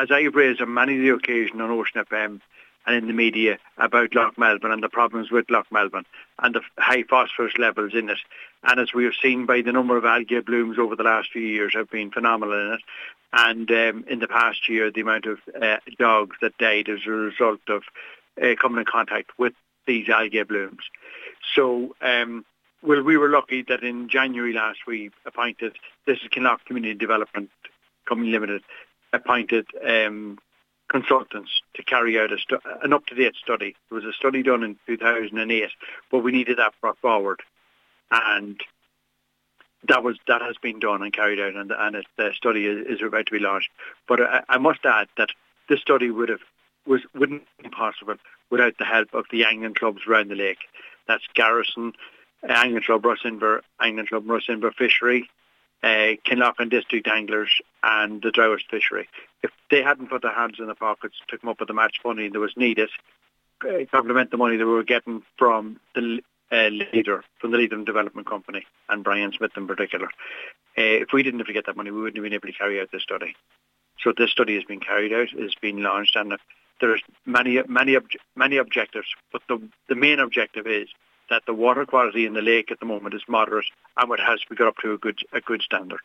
as I've raised on many of the occasions on Ocean FM and in the media about Lough Melvin and the problems with Lough Melvin and the high phosphorus levels in it. And as we have seen by the number of algae blooms over the last few years have been phenomenal in it. And um, in the past year, the amount of uh, dogs that died as a result of uh, coming in contact with these algae blooms. So, um, well, we were lucky that in January last we appointed, this is Kinlough Community Development Company Limited, appointed um, consultants to carry out stu- an up-to-date study. There was a study done in 2008, but we needed that brought forward. And that was that has been done and carried out, and, and it, the study is, is, about to be launched. But I, I, must add that this study would have was wouldn't be possible without the help of the angling clubs around the lake. That's Garrison, Angling Club Rossinver, Angling Club Rossinver Fishery, uh, Kinloughlin District Anglers and the Drowes Fishery. If they hadn't put their hands in their pockets to come up with the match funding that was needed, uh, complement the money that we were getting from the uh, leader, from the Leader and Development Company and Brian Smith in particular. Uh, if we didn't have to get that money, we wouldn't have been able to carry out this study. So this study has been carried out, it's been launched, and there's many, many, many objectives. But the the main objective is that the water quality in the lake at the moment is moderate and it has be got up to a good a good standard.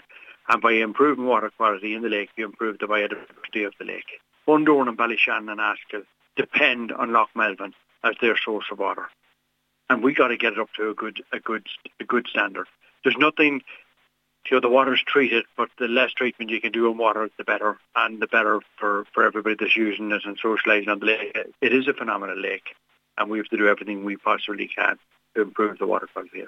And by improving water quality in the lake, you improve the biodiversity of the lake. Bundoran and Ballyshannon and Askill depend on Lough Melvin as their source of water. And we got to get it up to a good a good a good standard. There's nothing you know, the water's treated, but the less treatment you can do on water, the better, and the better for, for everybody that's using it and socialising on the lake. It is a phenomenal lake, and we have to do everything we possibly can to improve the water quality.